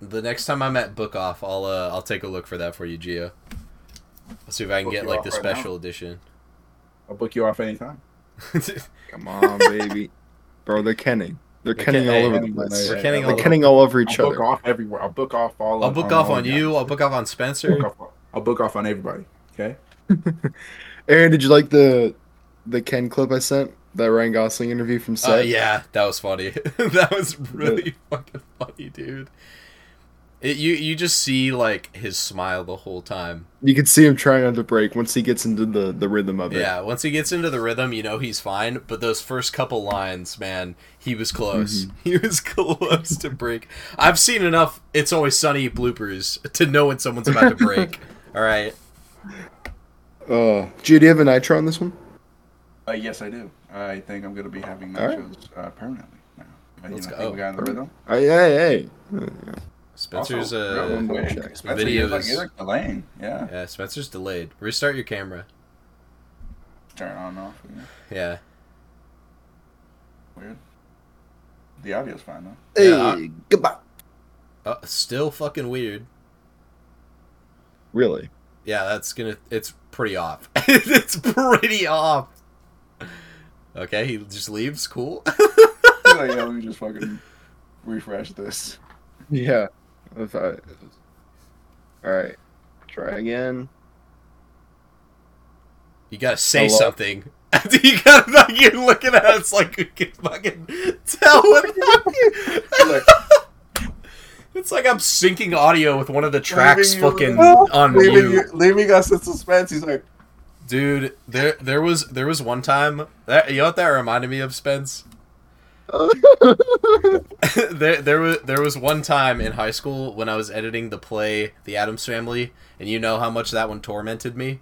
the next time I'm at Book Off, I'll uh, I'll take a look for that for you, Gio. I'll see if I can Book get like the right now? special edition. I'll book you off anytime. Come on, baby. Bro, they're kenning. They're They're kenning ken- all over hey, the place. hey, We're hey, kenning I'll all They're over. kenning all over each I'll book other. off everywhere. I'll book off all. I'll of- book on off all on guys. you. I'll book off on Spencer. Book off- I'll book off on everybody. Okay. Aaron, did you like the the Ken clip I sent? That Ryan Gosling interview from Uh, set? yeah, that was funny. that was really fucking funny, dude. It, you you just see like his smile the whole time. You can see him trying not to break once he gets into the, the rhythm of it. Yeah, once he gets into the rhythm, you know he's fine. But those first couple lines, man, he was close. He was close to break. I've seen enough "It's Always Sunny" bloopers to know when someone's about to break. All right, Uh, Gio, do you have a nitro on this one? Uh, yes, I do. I think I'm going to be having All right. nachos uh, permanently now. Let's know, I go. think we got in the rhythm. Hey, hey, hey. Spencer's Also, uh, real. Spencer, Video you're like, is- you're like delaying. Yeah. yeah, Spencer's delayed. Restart your camera. Turn on and off. You. Yeah, Weird. The audio's fine though. Hey, Yeah. goodbye. uh, still fucking weird. Really? Yeah, that's gonna. It's pretty off. it's pretty off. Okay, he just leaves. Cool. Like, yeah, let me just fucking refresh this. Yeah. If I... All right. Try again. You gotta say Hello? something. you gotta like you're looking at us like you can fucking tell what. It's like I'm syncing audio with one of the tracks Leaving fucking you- on leaving, you, leaving us in suspense. He's like, Dude, there there was there was one time that you know what that reminded me of, Spence. there there was there was one time in high school when I was editing the play The Addams Family, and you know how much that one tormented me.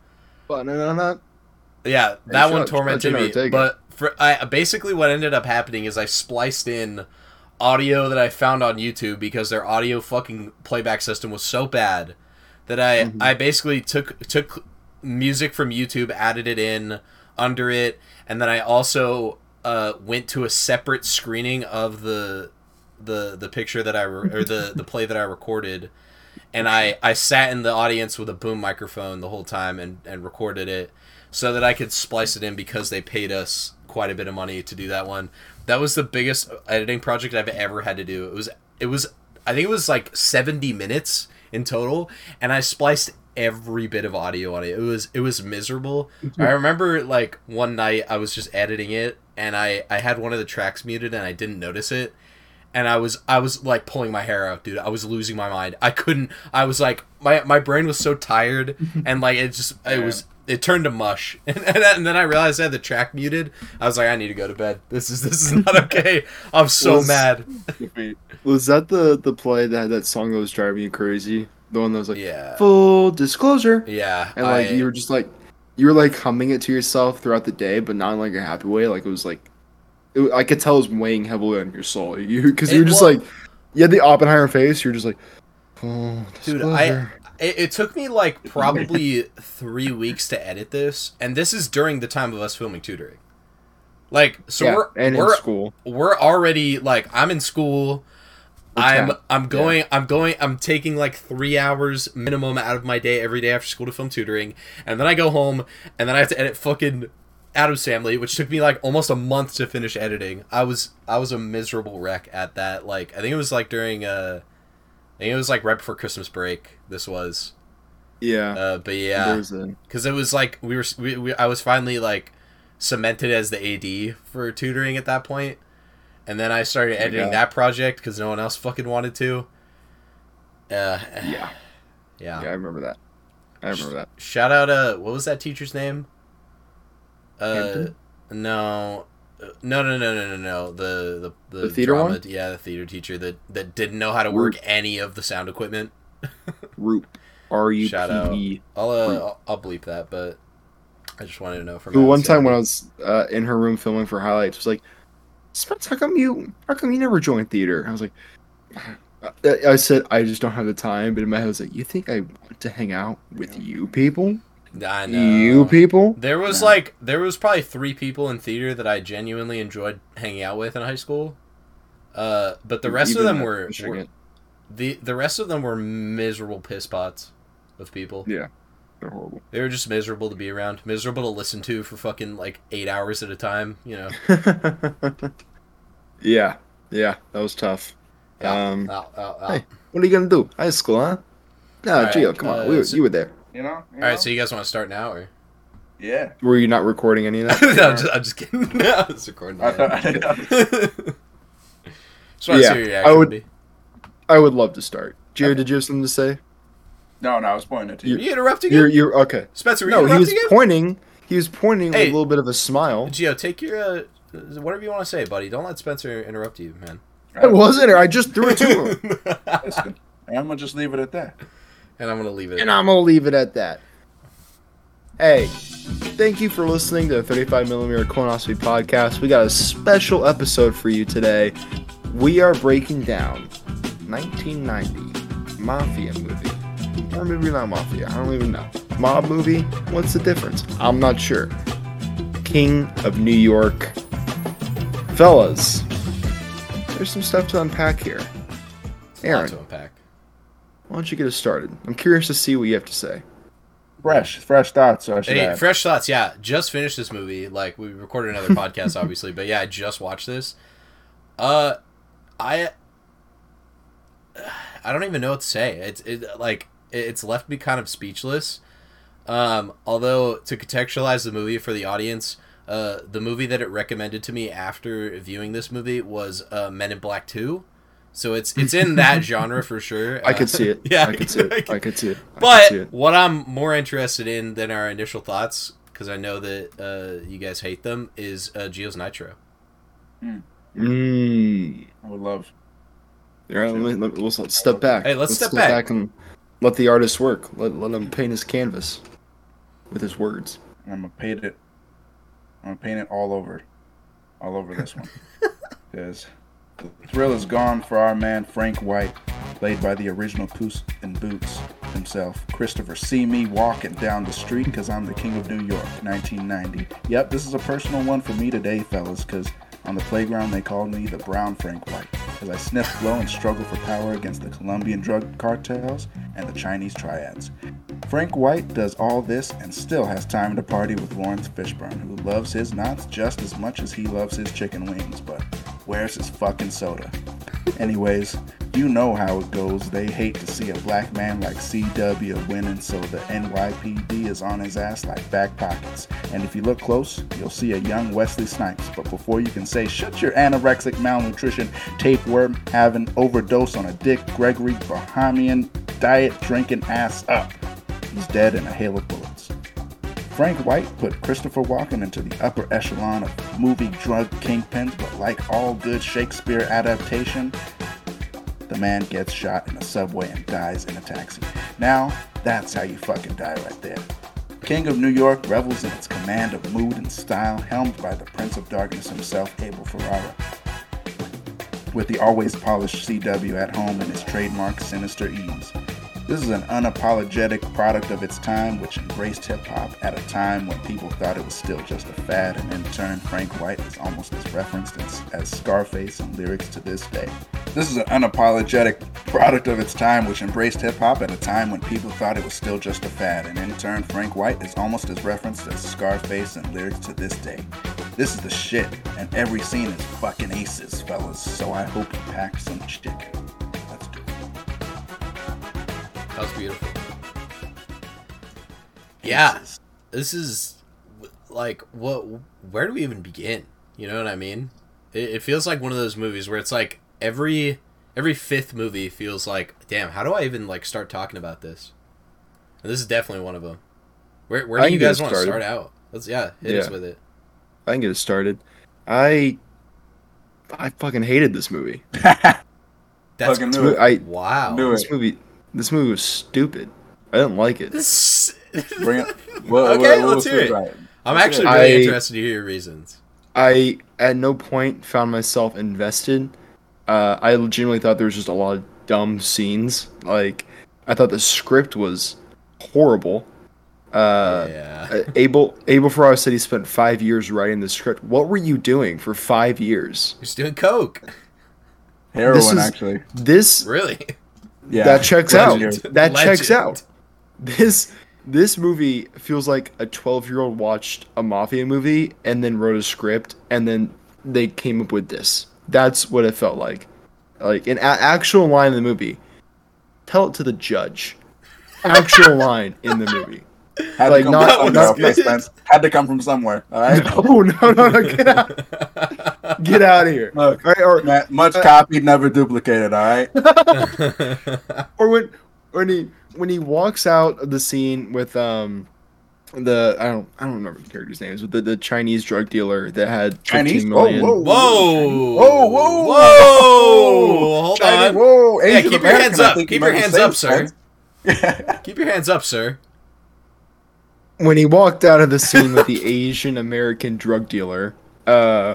Ba-na-na-na. Yeah, that shut one tormented me. no. But for I basically what ended up happening is I spliced in audio that I found on YouTube because their audio fucking playback system was so bad that I Mhm. I basically took took music from YouTube, added it in under it, and then I also uh, went to a separate screening of the the the picture that I re- or the the play that I recorded, and I I sat in the audience with a boom microphone the whole time and and recorded it so that I could splice it in because they paid us quite a bit of money to do that one. That was the biggest editing project I've ever had to do. It was it was I think it was like 70 minutes in total and I spliced every bit of audio on it. It was it was miserable. I remember like one night I was just editing it and I I had one of the tracks muted and I didn't notice it and I was I was like pulling my hair out, dude. I was losing my mind. I couldn't. I was like my my brain was so tired, and like it just it was it turned to mush. And, and, then- and then I realized I had the track muted. I was like, I need to go to bed. This is this is not okay. I'm so Was- mad. Was that the the play that had that song that was driving you crazy? The one that was like Yeah, full disclosure, yeah. and like I- you were just like you were like humming it to yourself throughout the day, but not in like a happy way. Like it was like it, I could tell it was weighing heavily on your soul. You because you were just wa- like you had the Oppenheimer face. You're just like full Dude, disclosure. It, it took me like probably three weeks to edit this, and this is during the time of us filming tutoring. Like, so yeah, we're and we're in school. we're already like I'm in school. I'm. I'm going I'm going I'm taking like three hours minimum out of my day every day after school to film tutoring, and then I go home and then I have to edit fucking Addams Family, which took me like almost a month to finish editing. I was I was a miserable wreck at that. Like I think it was like during uh, I think it was like right before Christmas break. This was Yeah, uh, but yeah, a because it was like we were we, we I was finally like cemented as the AD for tutoring at that point, and then I started editing that project because no one else fucking wanted to. Uh, yeah, yeah. yeah. I remember that. I remember that. Shout out uh what was that teacher's name? Uh no. Uh, No, no, no, no, no, no. The the the, The theater drama, one? Yeah, the theater teacher that that didn't know how to work any of the sound equipment. Roop. R U P Shout out. E. I'll uh, I'll, I'll bleep that, but I just wanted to know from The one time when I was uh, in her room filming for highlights, was like, Spence, how come you, how come you never joined theater? I was like, I- I said I just don't have the time, but in my head I was like, you think I want to hang out with you people? I know. You people? There was No. like there was probably three people in theater that I genuinely enjoyed hanging out with in high school. Uh, but the rest Even of them were, were the the rest of them were miserable piss pots of people. Yeah, they're horrible. They were just miserable to be around, miserable to listen to for fucking like eight hours at a time. You know. yeah, yeah, that was tough. Yeah. Um, hey. what are you gonna do? High school, huh? No, All right, Gio, come on, uh, we were, so- you were there. You know? You All know? right, so you guys want to start now, or? yeah. Were you not recording any of that? no, I'm just, I'm just kidding. no, I was recording. I thought- that. just want to Yeah, see your I reaction. would- would... I would love to start. Gio, did you have something to say? No, no, I was pointing it to Are you. you interrupting You're, you're okay. Spencer, were No, you he was interrupting him? pointing. He was pointing with a little bit of a smile. Gio, take your uh, whatever you want to say, buddy. Don't let Spencer interrupt you, man. I wasn't. I just threw it to him, Listen, I'm gonna just leave it at that. and I'm gonna leave it. and I'm gonna leave it at that. Hey, thank you for listening to the 35 millimeter colonoscopy podcast. We got a special episode for you today. We are breaking down 1990 mafia movie, or maybe not mafia. I don't even know. Mob movie. What's the difference? I'm not sure. King of New York. Fellas, there's some stuff to unpack here. It's Aaron, to unpack. why don't you get us started? I'm curious to see what you have to say. Fresh, fresh thoughts. I should Hey, add. fresh thoughts. Yeah, just finished this movie. Like we recorded another podcast, obviously, but yeah, I just watched this. Uh, I, I don't even know what to say. It's it like it's left me kind of speechless. Um, although to contextualize the movie for the audience, uh, the movie that it recommended to me after viewing this movie was uh, Men in Black Two. So it's it's in that genre for sure. I could see it. Yeah, I could see it. I could see it. I but see it. what I'm more interested in than our initial thoughts, because I know that uh, you guys hate them, is uh, Gio's Nitro. Mm. I would love. All right, let me, let, me- let's, let's step back. Hey, let's step back. and let the artist work. Let, let him paint his canvas with his words. I'm gonna paint it. I'm gonna paint it all over, all over this one, because the thrill is gone for our man Frank White, played by the original Puss in Boots himself, Christopher. See me walking down the street because I'm the king of New York, 1990. Yep, this is a personal one for me today, fellas, because on the playground they called me the Brown Frank White, as I sniff blow and struggle for power against the Colombian drug cartels and the Chinese triads. Frank White does all this and still has time to party with Laurence Fishburne, who loves his knots just as much as he loves his chicken wings, but where's his fucking soda? Anyways, you know how it goes. They hate to see a black man like CW winning, so the NYPD is on his ass like back pockets. And if you look close, you'll see a young Wesley Snipes. But before you can say, shut your anorexic malnutrition, tapeworm having overdose on a Dick Gregory Bahamian diet drinking ass up, he's dead in a hail of bullets. Frank White put Christopher Walken into the upper echelon of movie drug kingpins, but like all good Shakespeare adaptation, the man gets shot in a subway and dies in a taxi. Now, that's how you fucking die right there. King of New York revels in its command of mood and style, helmed by the Prince of Darkness himself, Abel Ferrara. With the always polished CW at home and his trademark sinister ease. This is an unapologetic product of its time, which embraced hip hop at a time when people thought it was still just a fad, and in turn, Frank White is almost as referenced as, as Scarface in lyrics to this day. This is an unapologetic product of its time, which embraced hip hop at a time when people thought it was still just a fad, and in turn, Frank White is almost as referenced as Scarface in lyrics to this day. This is the shit, and every scene is fucking aces, fellas, so I hope you pack some chicken. Let's do it. That was beautiful. Yeah, this is like what? Where do we even begin? You know what I mean? It, it feels like one of those movies where it's like every every fifth movie feels like, damn, how do I even like start talking about this? And this is definitely one of them. Where where do you guys want to start out? Let's yeah, hit us Yeah. with it. I can get it started. I I fucking hated this movie. That's Fucking This knew it. I wow. Knew this it. movie this movie was stupid. I didn't like it. This. Bring it. What, Okay, what- let's hear it. right? I'm Let's actually hear really I- interested to hear your reasons. I at no point found myself invested. Uh, I legitimately thought there was just a lot of dumb scenes. Like I thought the script was horrible. Uh, yeah. uh, Abel Abel Ferrara said he spent five years writing the script. What were you doing for five years? You're just doing coke. Heroin, this is- actually. This Really? Yeah, that checks Legend. out. That checks out. This this movie feels like a 12 year old watched a mafia movie and then wrote a script and then they came up with this. That's what it felt like. Like an a- actual line in the movie. Tell it to the judge. Actual line in the movie. Had Like, to come not- from not- somewhere, okay, Spence. Had to come from somewhere. All right. Oh no no no! Get out! Get out of here! Look, All right, or man, much copied, never duplicated. All right. or when when he when he walks out of the scene with um the I don't I don't remember the character's names, but the, the Chinese drug dealer that had Chinese. 15 Whoa, million. whoa, Whoa! whoa, whoa, Whoa! Hold Chinese, on. Whoa, Yeah, Asian keep your hands up. think Keep your hands to say, up, sir. Keep your hands up, sir. When he walked out of the scene with the Asian American drug dealer, uh,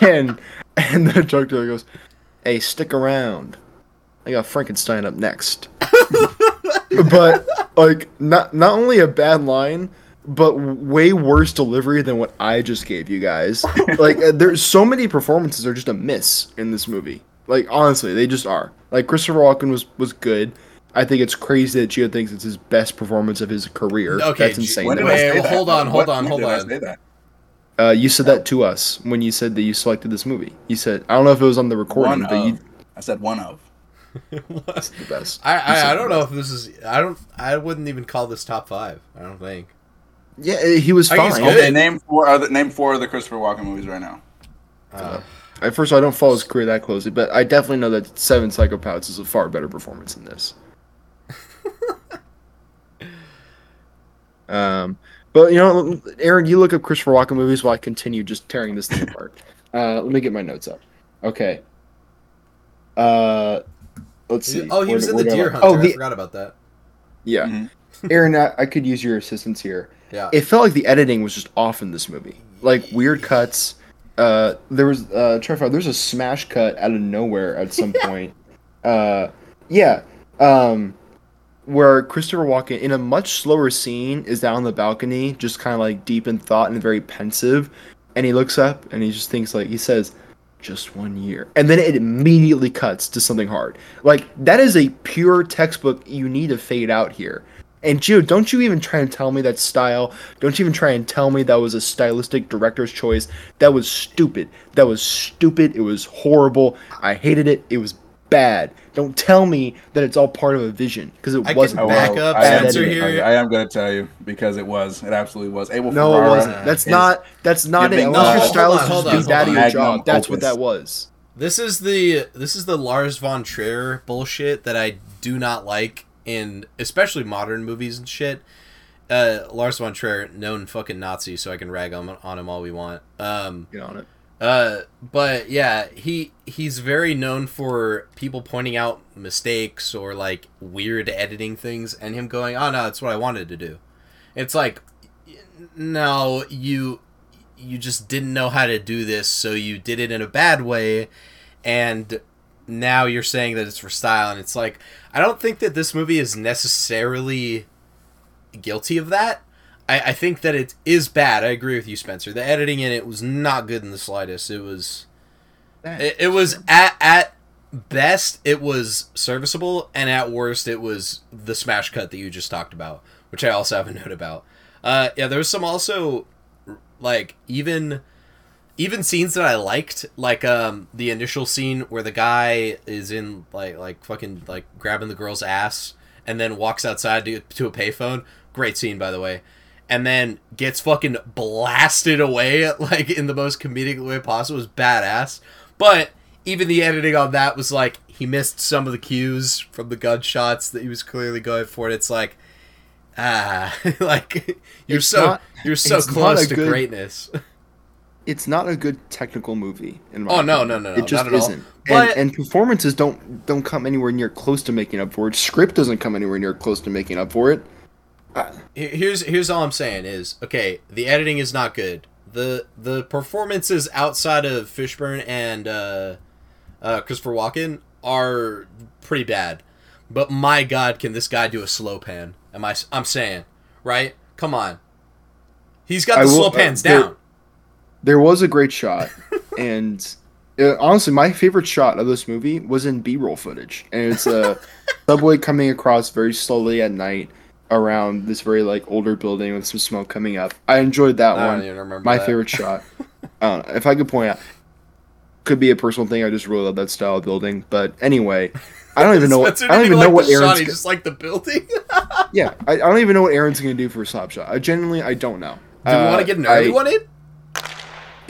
and and the drug dealer goes, "Hey, stick around. I got Frankenstein up next." but like, not not only a bad line, but way worse delivery than what I just gave you guys. like, uh, there's so many performances are just a miss in this movie. Like, honestly, they just are. Like, Christopher Walken was was good. I think it's crazy that Gio thinks it's his best performance of his career. Okay, That's insane. When to did. I Wait, say that? hold on, hold What on, hold on. Uh, you said that to us when you said that you selected this movie. You said I don't know if it was on the recording, One but you. I said one of. that's the best. I, I, I don't know if this is. I don't. I wouldn't even call this top five. I don't think. Yeah, uh, he was I fine. good. Okay, name four other name four other Christopher Walken movies right now. Uh, At first, I don't follow his career that closely, but I definitely know that Seven Psychopaths is a far better performance than this. Um, but you know, Aaron, you look up Christopher Walken movies while I continue just tearing this thing apart. Uh, let me get my notes up. Okay. Uh, let's see. oh, he Where was in the Deer Hunter. Oh, I forgot about that. yeah. Mhm. Aaron, I, I could use your assistance here. Yeah. It felt like the editing was just off in this movie. Like weird cuts. Uh, there was uh, try to find- There's a smash cut out of nowhere at some point. Uh, yeah. Um, where Christopher Walken in a much slower scene is down on the balcony, just kind of like deep in thought and very pensive, and he looks up and he just thinks like he says, "Just one year," and then it immediately cuts to something hard. Like that is a pure textbook. You need to fade out here. And Jude, don't you even try and tell me that style. Don't you even try and tell me that was a stylistic director's choice. That was stupid. That was stupid. It was horrible. I hated it. It was bad. Don't tell me that it's all part of a vision because it I wasn't. I back bad. up, I am censor gonna here. tell you- I am going to tell you because it was. It absolutely was. Abel No, it wasn't. That's not. That's not it. Unless your us- style is on, just hold be on, bad at hold your job. Magnum That's what that was. This is the this is the Lars von Trier bullshit that I do not like in especially modern movies and shit. Uh, Lars von Trier, known fucking Nazi, so I can rag on, on him all we want. Um, Get on it. Uh, but yeah, he he's very known for people pointing out mistakes or like weird editing things, and him going, "Oh no, that's what I wanted to do." It's like, no, you you just didn't know how to do this, so you did it in a bad way, and now you're saying that it's for style, and it's like, I don't think that this movie is necessarily guilty of that. I, I think that it is bad. I agree with you, Spencer. The editing in it was not good in the slightest. It was, it, it was at at best it was serviceable, and at worst it was the smash cut that you just talked about, which I also have a note about. Uh, yeah, there was some also like even even scenes that I liked, like um the initial scene where the guy is in like like fucking like grabbing the girl's ass and then walks outside to to a payphone. Great scene by the way. And then gets fucking blasted away like in the most comedic way possible It was badass. But even the editing on that was like he missed some of the cues from the gunshots that he was clearly going for. And it's like ah like you're It's so not- you're so close to good- greatness. It's not a good technical movie. In my Oh, no, opinion. no, no, no, It just not at isn't. But- and, and performances don't don't come anywhere near close to making up for it. Script doesn't come anywhere near close to making up for it. Here- here's here's all I'm saying is okay. The editing is not good. the The performances outside of Fishburne and uh, uh, Christopher Walken are pretty bad. But my God, can this guy do a slow pan? Am I? I'm saying, right? Come on. He's got the will- slow uh, pans there- down. There was a great shot, and Uh, honestly, my favorite shot of this movie was in B-roll footage, and it's a subway coming across very slowly at night around this very like older building with some smoke coming up. I enjoyed that I one. don't even remember. My that. favorite shot. I don't know if I could point out. Could be a personal thing. I just really love that style of building. But anyway, I don't even know what I don't even know like what the shot, Aaron's. He go- just like the building. yeah, I, I don't even know what Aaron's gonna do for a stop shot. I genuinely I don't know. Do we want Uh, to get an early I- one in?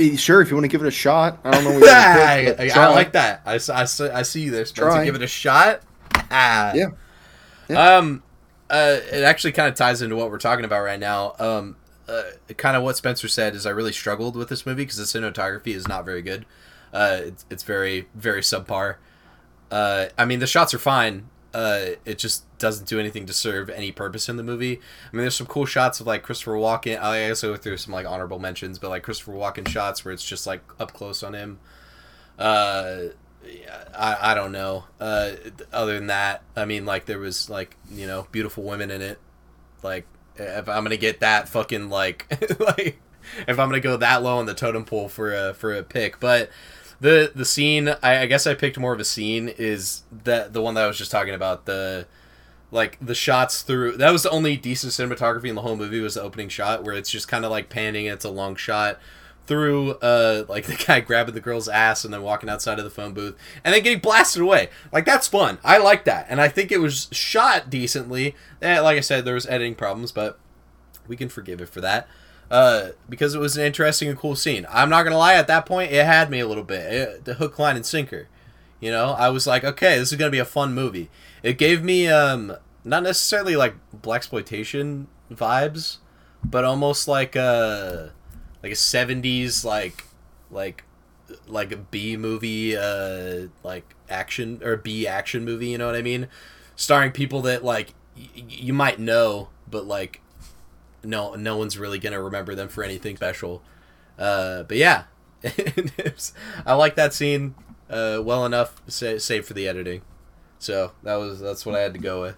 eh, Sure, if you want to give it a shot. I don't know. What you're gonna I, I- like that. I, I, I see you there, Spencer. Try. Give it a shot. Ah. Yeah. Um, uh, it actually kind of ties into what we're talking about right now. Um, uh, kind of what Spencer said is I really struggled with this movie because the cinematography is not very good. Uh, it's, it's very very subpar. Uh, I mean the shots are fine. Uh, it just doesn't do anything to serve any purpose in the movie. I mean, there's some cool shots of like Christopher Walken. I also go through some like honorable mentions, but like Christopher Walken shots where it's just like up close on him. I, I don't know. Uh, other than that, I mean, like there was like you know beautiful women in it. Like if I'm gonna get that fucking like like if I'm gonna go that low on the totem pole for a for a pick, but the the scene I, I guess I picked more of a scene is that the one that I was just talking about the like the shots through that was the only decent cinematography in the whole movie was the opening shot where it's just kind of like panning it's a long shot through uh like the guy grabbing the girl's ass and then walking outside of the phone booth and then getting blasted away. Like that's fun. I like that. And i think it was shot decently. Eh, like i said there was editing problems but we can forgive it for that. Uh because it was an interesting and cool scene. I'm not gonna lie at that point it had me a little bit. It, the hook line and sinker. You know i was like okay this is gonna be a fun movie. It gave me um not necessarily like black exploitation vibes but almost like a like a 70s like like like a B movie uh like action or B action movie, you know what I mean? Starring people that like y- you might know, but like no no one's really going to remember them for anything special. Uh but yeah. I like that scene uh well enough sa- save for the editing. So, that was that's what I had to go with.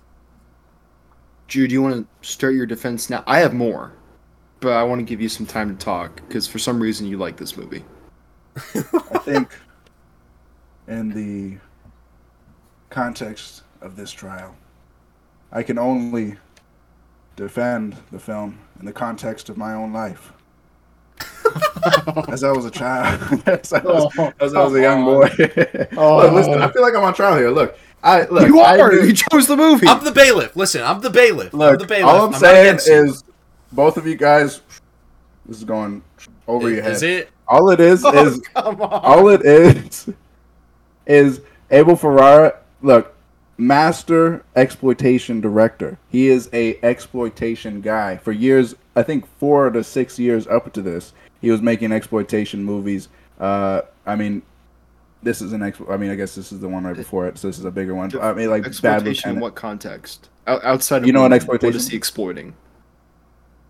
Jude, do you want to start your defense now? I have more, but I want to give you some time to talk because for some reason you like this movie. I think in the context of this trial, I can only defend the film in the context of my own life. as I was a child, as, I was, as I was a young boy. Oh. Look, listen, I feel like I'm on trial here. Look, I look. you are. do- You chose the movie. I'm the bailiff. Listen, I'm the bailiff. I'm Look, the bailiff. all I'm, not saying is, both of you guys, this is going over your head. Is it? All it is Oh, is come on. all it is is Abel Ferrara. Look, master exploitation director. He is a exploitation guy for years. I think four to six years up to this, he was making exploitation movies. Uh, I mean, this is an ex. I mean, I guess this is the one right before it. So this is a bigger one. I mean, like Bad exploitation in what context? O- outside of You know what women, exploitation What is is? he exploiting?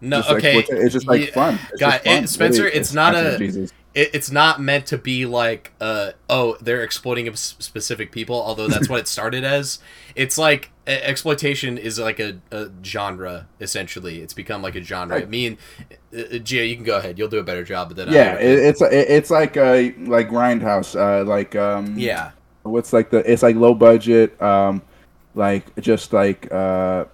No, Just okay. exploita- it's just like yeah, fun. It's God, fun. it- Spencer, Really, it's not a-. It, it's not meant to be like, uh, oh, they're exploiting specific people. Although that's what it started as. It's like exploitation is like a, a genre essentially. It's become like a genre. Right. Me and uh, uh, Gia, you can go ahead. You'll do a better job than Yeah, I. it, it's it's like uh like grindhouse, uh like um yeah. what's like the it's like low budget, um like just like uh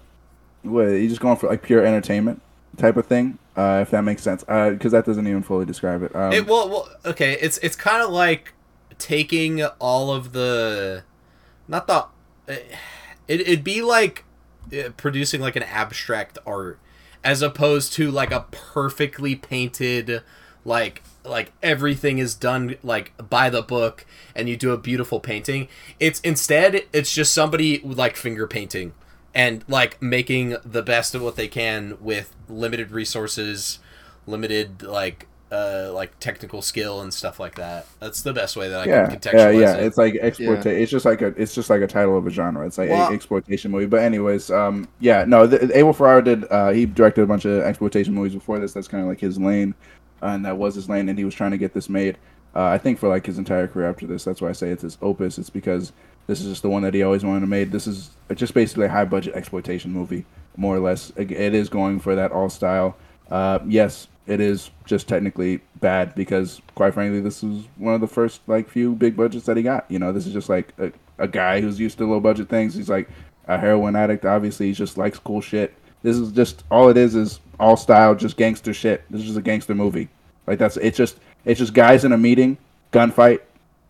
what you just going for like pure entertainment type of thing, uh if that makes sense. Uh because that doesn't even fully describe it. Um, It well, well, okay. It's it's kind of like taking all of the, not the, it, it'd be like uh, producing like an abstract art, as opposed to like a perfectly painted, like like everything is done like by the book, and you do a beautiful painting. It's instead it's just somebody like finger painting and like making the best of what they can with limited resources limited like uh like technical skill and stuff like that that's the best way that i yeah, can yeah, contextualize yeah. it It's like exploit. It's just like a. It's just like a title of a genre. It's like Well- a exploitation movie. But anyways, um, yeah, no. The, Abel Ferrara did. Uh, he directed a bunch of exploitation movies before this. That's kind of like his lane, uh, and that was his lane. And he was trying to get this made. Uh, I think for like his entire career after this. That's why I say it's his opus. It's because this is just the one that he always wanted to make. This is just basically a high budget exploitation movie, more or less. It is going for that all style. Uh, yes, it is just technically bad because, quite frankly, this is one of the first like few big budgets that he got. You know, this is just like a, a guy who's used to low budget things. He's like a heroin addict. Obviously, he just likes cool shit. This is just all it is is all style, just gangster shit. This is a gangster movie. Like that's it's just it's just guys in a meeting, gunfight.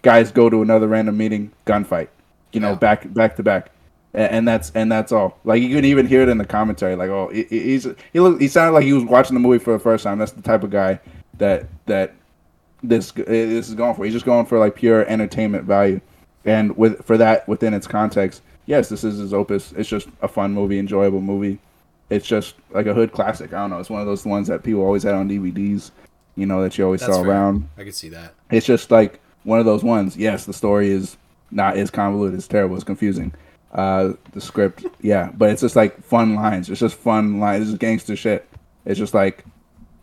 Guys go to another random meeting, gunfight. You know, Yeah. back back to back, and, and that's and that's all. Like you can even hear it in the commentary. Like, oh, he, he- he's he looked he sounded like he was watching the movie for the first time. That's the type of guy that that this uh, this is going for. He's just going for like pure entertainment value, and with for that within its context, yes, this is his opus. It's just a fun movie, enjoyable movie. It's just like a hood classic. I don't know. It's one of those ones that people always had on DVDs. You know that you always That's saw fair. around. I could see that. It's just like one of those ones. Yes, the story is not is convoluted. It's terrible. It's confusing. Uh, the script, yeah, but it's just like fun lines. It's just fun lines. It's gangster shit. It's just like,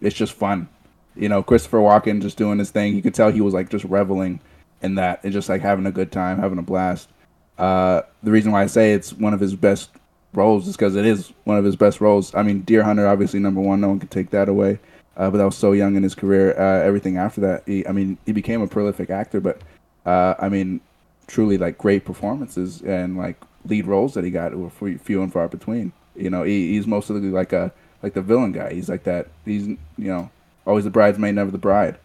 it's just fun. You know, Christopher Walken just doing his thing. You could tell he was like just reveling in that and just like having a good time, having a blast. Uh, the reason why I say it's one of his best roles is because it is one of his best roles. I mean, Deer Hunter, obviously number one. No one can take that away. Uh, but that was so young in his career. Uh, everything after that, he, I mean, he became a prolific actor. But uh, I mean, truly like great performances and like lead roles that he got were few and far between. You know, he, he's mostly like a like the villain guy. He's like that. He's you know always the bridesmaid, never the bride,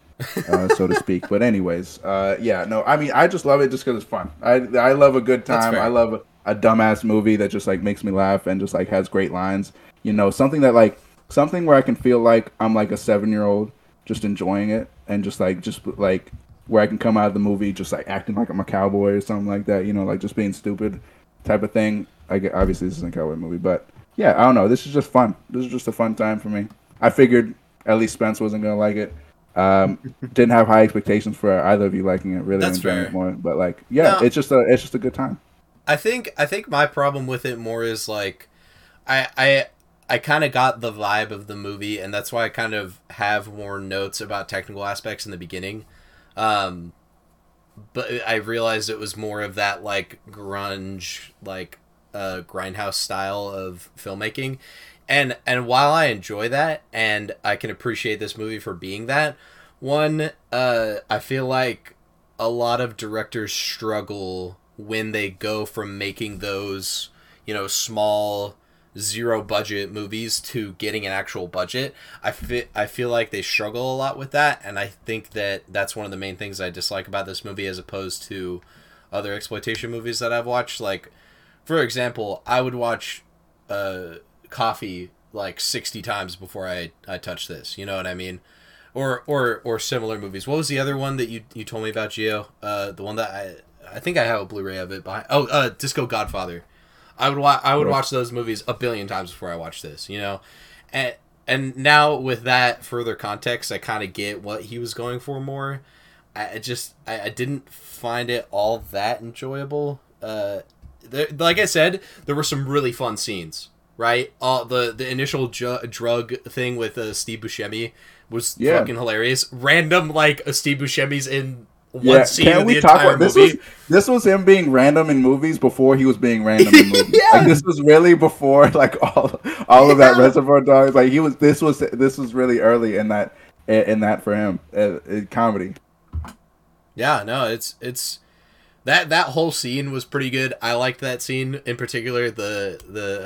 uh, so to speak. But anyways, uh, yeah, no, I mean, I just love it just because it's fun. I I love a good time. I love a, a dumbass movie that just like makes me laugh and just like has great lines. You know, something that like something where I can feel like I'm like a seven year old just enjoying it and just like just like where I can come out of the movie just like acting like I'm a cowboy or something like that. You know, like just being stupid type of thing. I get, obviously this isn't a cowboy movie, but yeah, I don't know. This is just fun. This is just a fun time for me. I figured at least Spence wasn't gonna like it. Um, didn't have high expectations for either of you liking it. Really That's enjoying fair. it more, but like, yeah, No. it's just a it's just a good time. I think I think my problem with it more is like I I I kind of got the vibe of the movie and that's why I kind of have more notes about technical aspects in the beginning. Um but I realized it was more of that like grunge like uh grindhouse style of filmmaking. And and while I enjoy that and I can appreciate this movie for being that, one uh I feel like a lot of directors struggle when they go from making those, you know, small zero budget movies to getting an actual budget. I fit I feel like they struggle a lot with that and I think that that's one of the main things I dislike about this movie as opposed to other exploitation movies that I've watched like for example, I would watch uh Coffy like 60 times before I I touch this. You know what I mean? or or or similar movies. What was the other one that you you told me about, Gio? Uh, the one that I I think I have a Blu-ray of it. Behind, oh, uh, Disco Godfather. I would wa- I would Right. watch those movies a billion times before I watch this. You know, and and now with that further context, I kind of get what he was going for more. I just I, I didn't find it all that enjoyable. Uh, there, like I said, there were some really fun scenes. Right, all the the initial ju- drug thing with uh, Steve Buscemi was Yeah. fucking hilarious. Random like uh, Steve Buscemi's in one Yeah, scene can we the talk about this? movie. Was, this was him being random in movies before he was being random in movies. Yeah. Like this was really before like all all of that Yeah. Reservoir Dogs. Like he was. This was this was really early in that in that for him uh, in comedy. Yeah, no, it's it's that that whole scene was pretty good. I liked that scene in particular. The the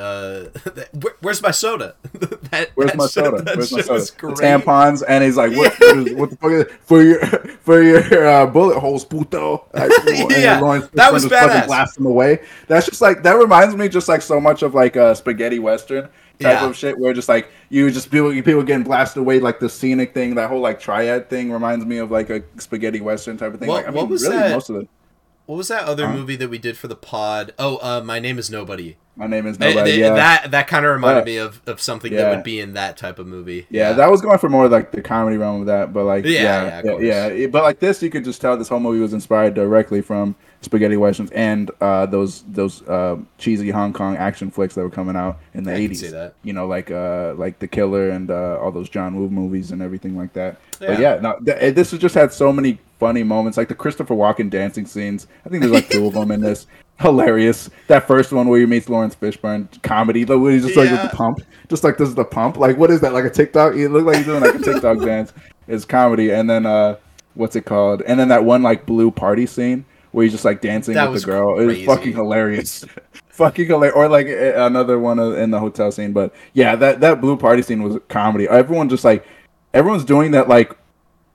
uh, the, where, where's my soda? that, Where's that my soda? Where's my soda? tampons, and he's like, "What, what, is, what the fuck is for your for your uh, bullet holes, puto?" Like, Yeah, Laurence that was badass. Blast him away. That's just like that reminds me just like so much of like a spaghetti western type Yeah. of shit, where just like you just people people getting blasted away, like the scenic thing, that whole like triad thing reminds me of like a spaghetti western type of thing. What- like I what mean, was really that? most of it. What was that other Huh? movie that we did for the pod? Oh, uh, my name is Nobody. My name is Uh, nobody. yeah. That that kind of reminded Yeah. me of, of something that would be in that type of movie. Yeah, that was going for more like the comedy realm of that, but like Yeah, yeah, yeah, yeah, yeah, But like this, you could just tell this whole movie was inspired directly from spaghetti westerns and uh, those those uh, cheesy Hong Kong action flicks that were coming out in the eighties. You know, like uh, like The Killer and uh, all those John Woo movies and everything like that. But Yeah. yeah, no, th- this has just had so many funny moments, like the Christopher Walken dancing scenes. I think there's like two of them in this. Hilarious. That first one where he meets Laurence Fishburne, comedy. The way he's just like Yeah. the pump, just like this is the pump. Like what is that? Like a TikTok? He looked like he's doing like a TikTok dance. It's comedy, and then uh, what's it called? And then that one like blue party scene where he's just like dancing That with the girl. It was crazy. fucking hilarious. fucking hilarious. Or like another one in the hotel scene. But yeah, that that blue party scene was comedy. Everyone just like everyone's doing that like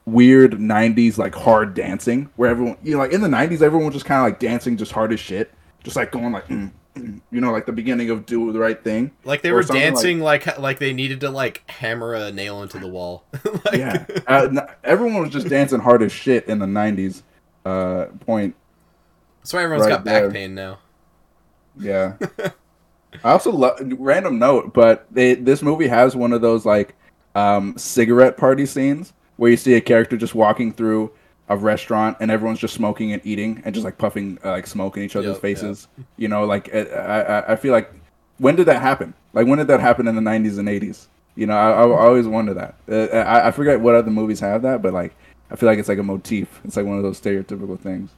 weird 90s like hard dancing where everyone you know like in the 90s everyone was just kind of like dancing just hard as shit just like going like mm, mm, you know like the beginning of do the right thing Like they were something like- dancing like, like they needed to like hammer a nail into the wall. like, yeah uh, n- everyone was just dancing hard as shit in the 90s uh point That's why everyone's Right got back there. pain now. Yeah. I also love random note, but they this movie has one of those like um, cigarette party scenes where you see a character just walking through a restaurant and everyone's just smoking and eating and just like puffing uh, like smoke in each other's Yep, faces. You know, like uh, I, I I feel like when did that happen? Like when did that happen in the '90s and '80s? You know, I, I always wonder that. Uh, I, I forget what other movies have that, but like I feel like it's like a motif. It's like one of those stereotypical things.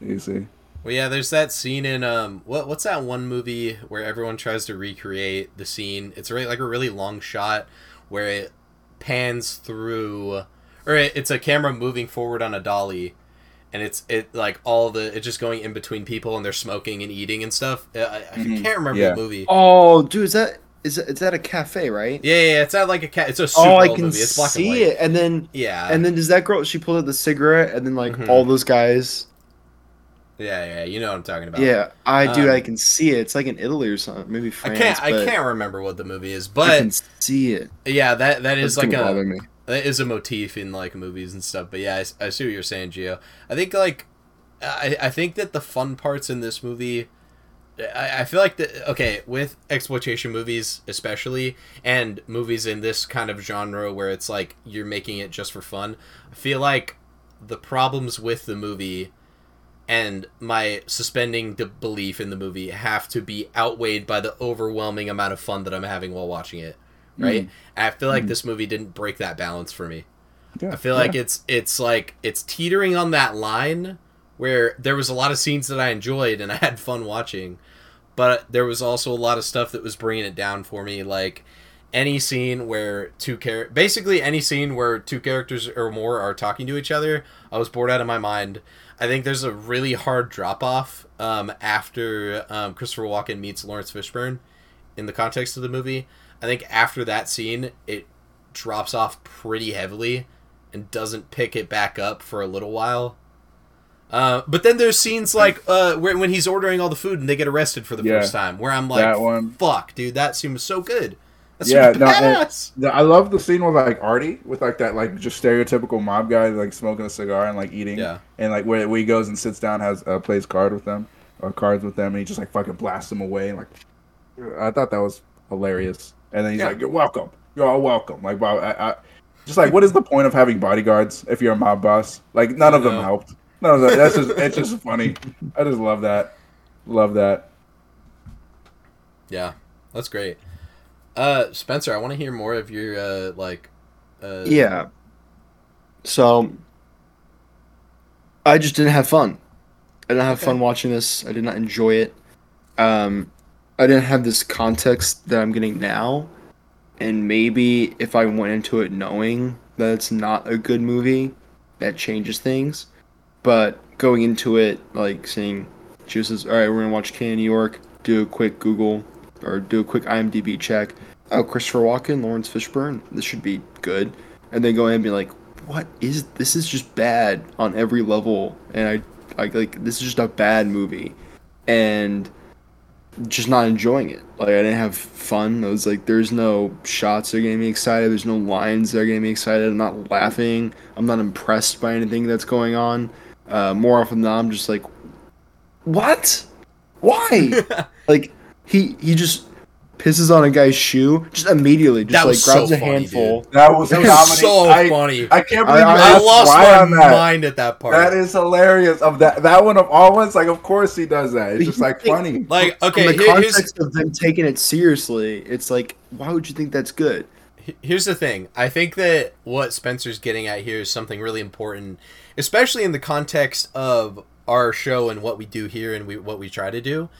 You see. Well, yeah, there's that scene in um, what what's that one movie where everyone tries to recreate the scene? It's really like a really long shot where it pans through, or it, it's a camera moving forward on a dolly, and it's it like all the it's just going in between people and they're smoking and eating and stuff. I, I Mhm. can't remember Yeah. the movie. Oh, dude, is that is that, is that a cafe, right? Yeah, yeah, it's not like a cat. It's a super oh, I old can movie. It's black and see white. it. And then Yeah, and then does that girl? She pulled out the cigarette, and then like Mhm. all those guys. yeah, yeah. You know what I'm talking about. Yeah, I do. Um, I can see it. It's like in Italy or something, maybe France. I can't. I can't remember what the movie is, I but can see it. yeah, that that is That's like gonna a That is a motif in like movies and stuff. But yeah, I see what you're saying, Gio. I think like I, I think that the fun parts in this movie. I, I feel like the okay with exploitation movies especially and movies in this kind of genre where it's like you're making it just for fun. I feel like the problems with the movie and my suspending the belief in the movie have to be outweighed by the overwhelming amount of fun that I'm having while watching it. Right? I feel like this movie didn't break that balance for me. Yeah, I feel like it's it's like it's teetering on that line where there was a lot of scenes that I enjoyed and I had fun watching, but there was also a lot of stuff that was bringing it down for me. Like any scene where two char- basically any scene where two characters or more are talking to each other, I was bored out of my mind. I think there's a really hard drop off um, after um, Christopher Walken meets Laurence Fishburne in the context of the movie. I think after that scene, it drops off pretty heavily and doesn't pick it back up for a little while. Uh, but then there's scenes like uh, where, when he's ordering all the food and they get arrested for the Yeah. first time, where I'm like, That. "Fuck, dude, that scene was so good." That's Yeah, no. I love the scene with like Artie, with like that like just stereotypical mob guy like smoking a cigar and like eating, Yeah. and like where, where he goes and sits down, has uh, plays card with them or cards with them, and he just like fucking blasts them away. And, like, I thought that was hilarious. And then he's Yeah. like, "You're welcome. You're all welcome." Like, wow, I, I, just like, what is the point of having bodyguards if you're a mob boss? Like, none of them No. helped. None of that. That's just it's just funny. I just love that. Love that. Yeah, that's great. Uh, Spencer, I want to hear more of your uh, like. Uh, Yeah. So I just didn't have fun. I didn't have Okay. fun watching this. I did not enjoy it. Um, I didn't have this context that I'm getting now. And maybe if I went into it knowing that it's not a good movie, that changes things. But going into it, like saying, says, all right, we're to watch King of New York, do a quick Google or do a quick IMDb check. Oh, Christopher Walken, Laurence Fishburne, this should be good. And then go in and be like, what is this? Is just bad on every level. And I, like, like this is just a bad movie. And just not enjoying it. Like I didn't have fun. I was like, there's no shots that are getting me excited. There's no lines that are getting me excited. I'm not laughing. I'm not impressed by anything that's going on. Uh, more often than not, I'm just like, what? Why? like he he just pisses on a guy's shoe just immediately. Just That like grabs so a funny, handful. dude. That was That was so I, funny. I can't believe you I I lost my on that. mind at that part. That is hilarious. Of that that one of all ones, like of course he does that. It's just like funny. like okay, In the here- here's context of them taking it seriously, it's like, why would you think that's good? Here's the thing. I think that what Spencer's getting at here is something really important, especially in the context of our show and what we do here and we, what we try to do,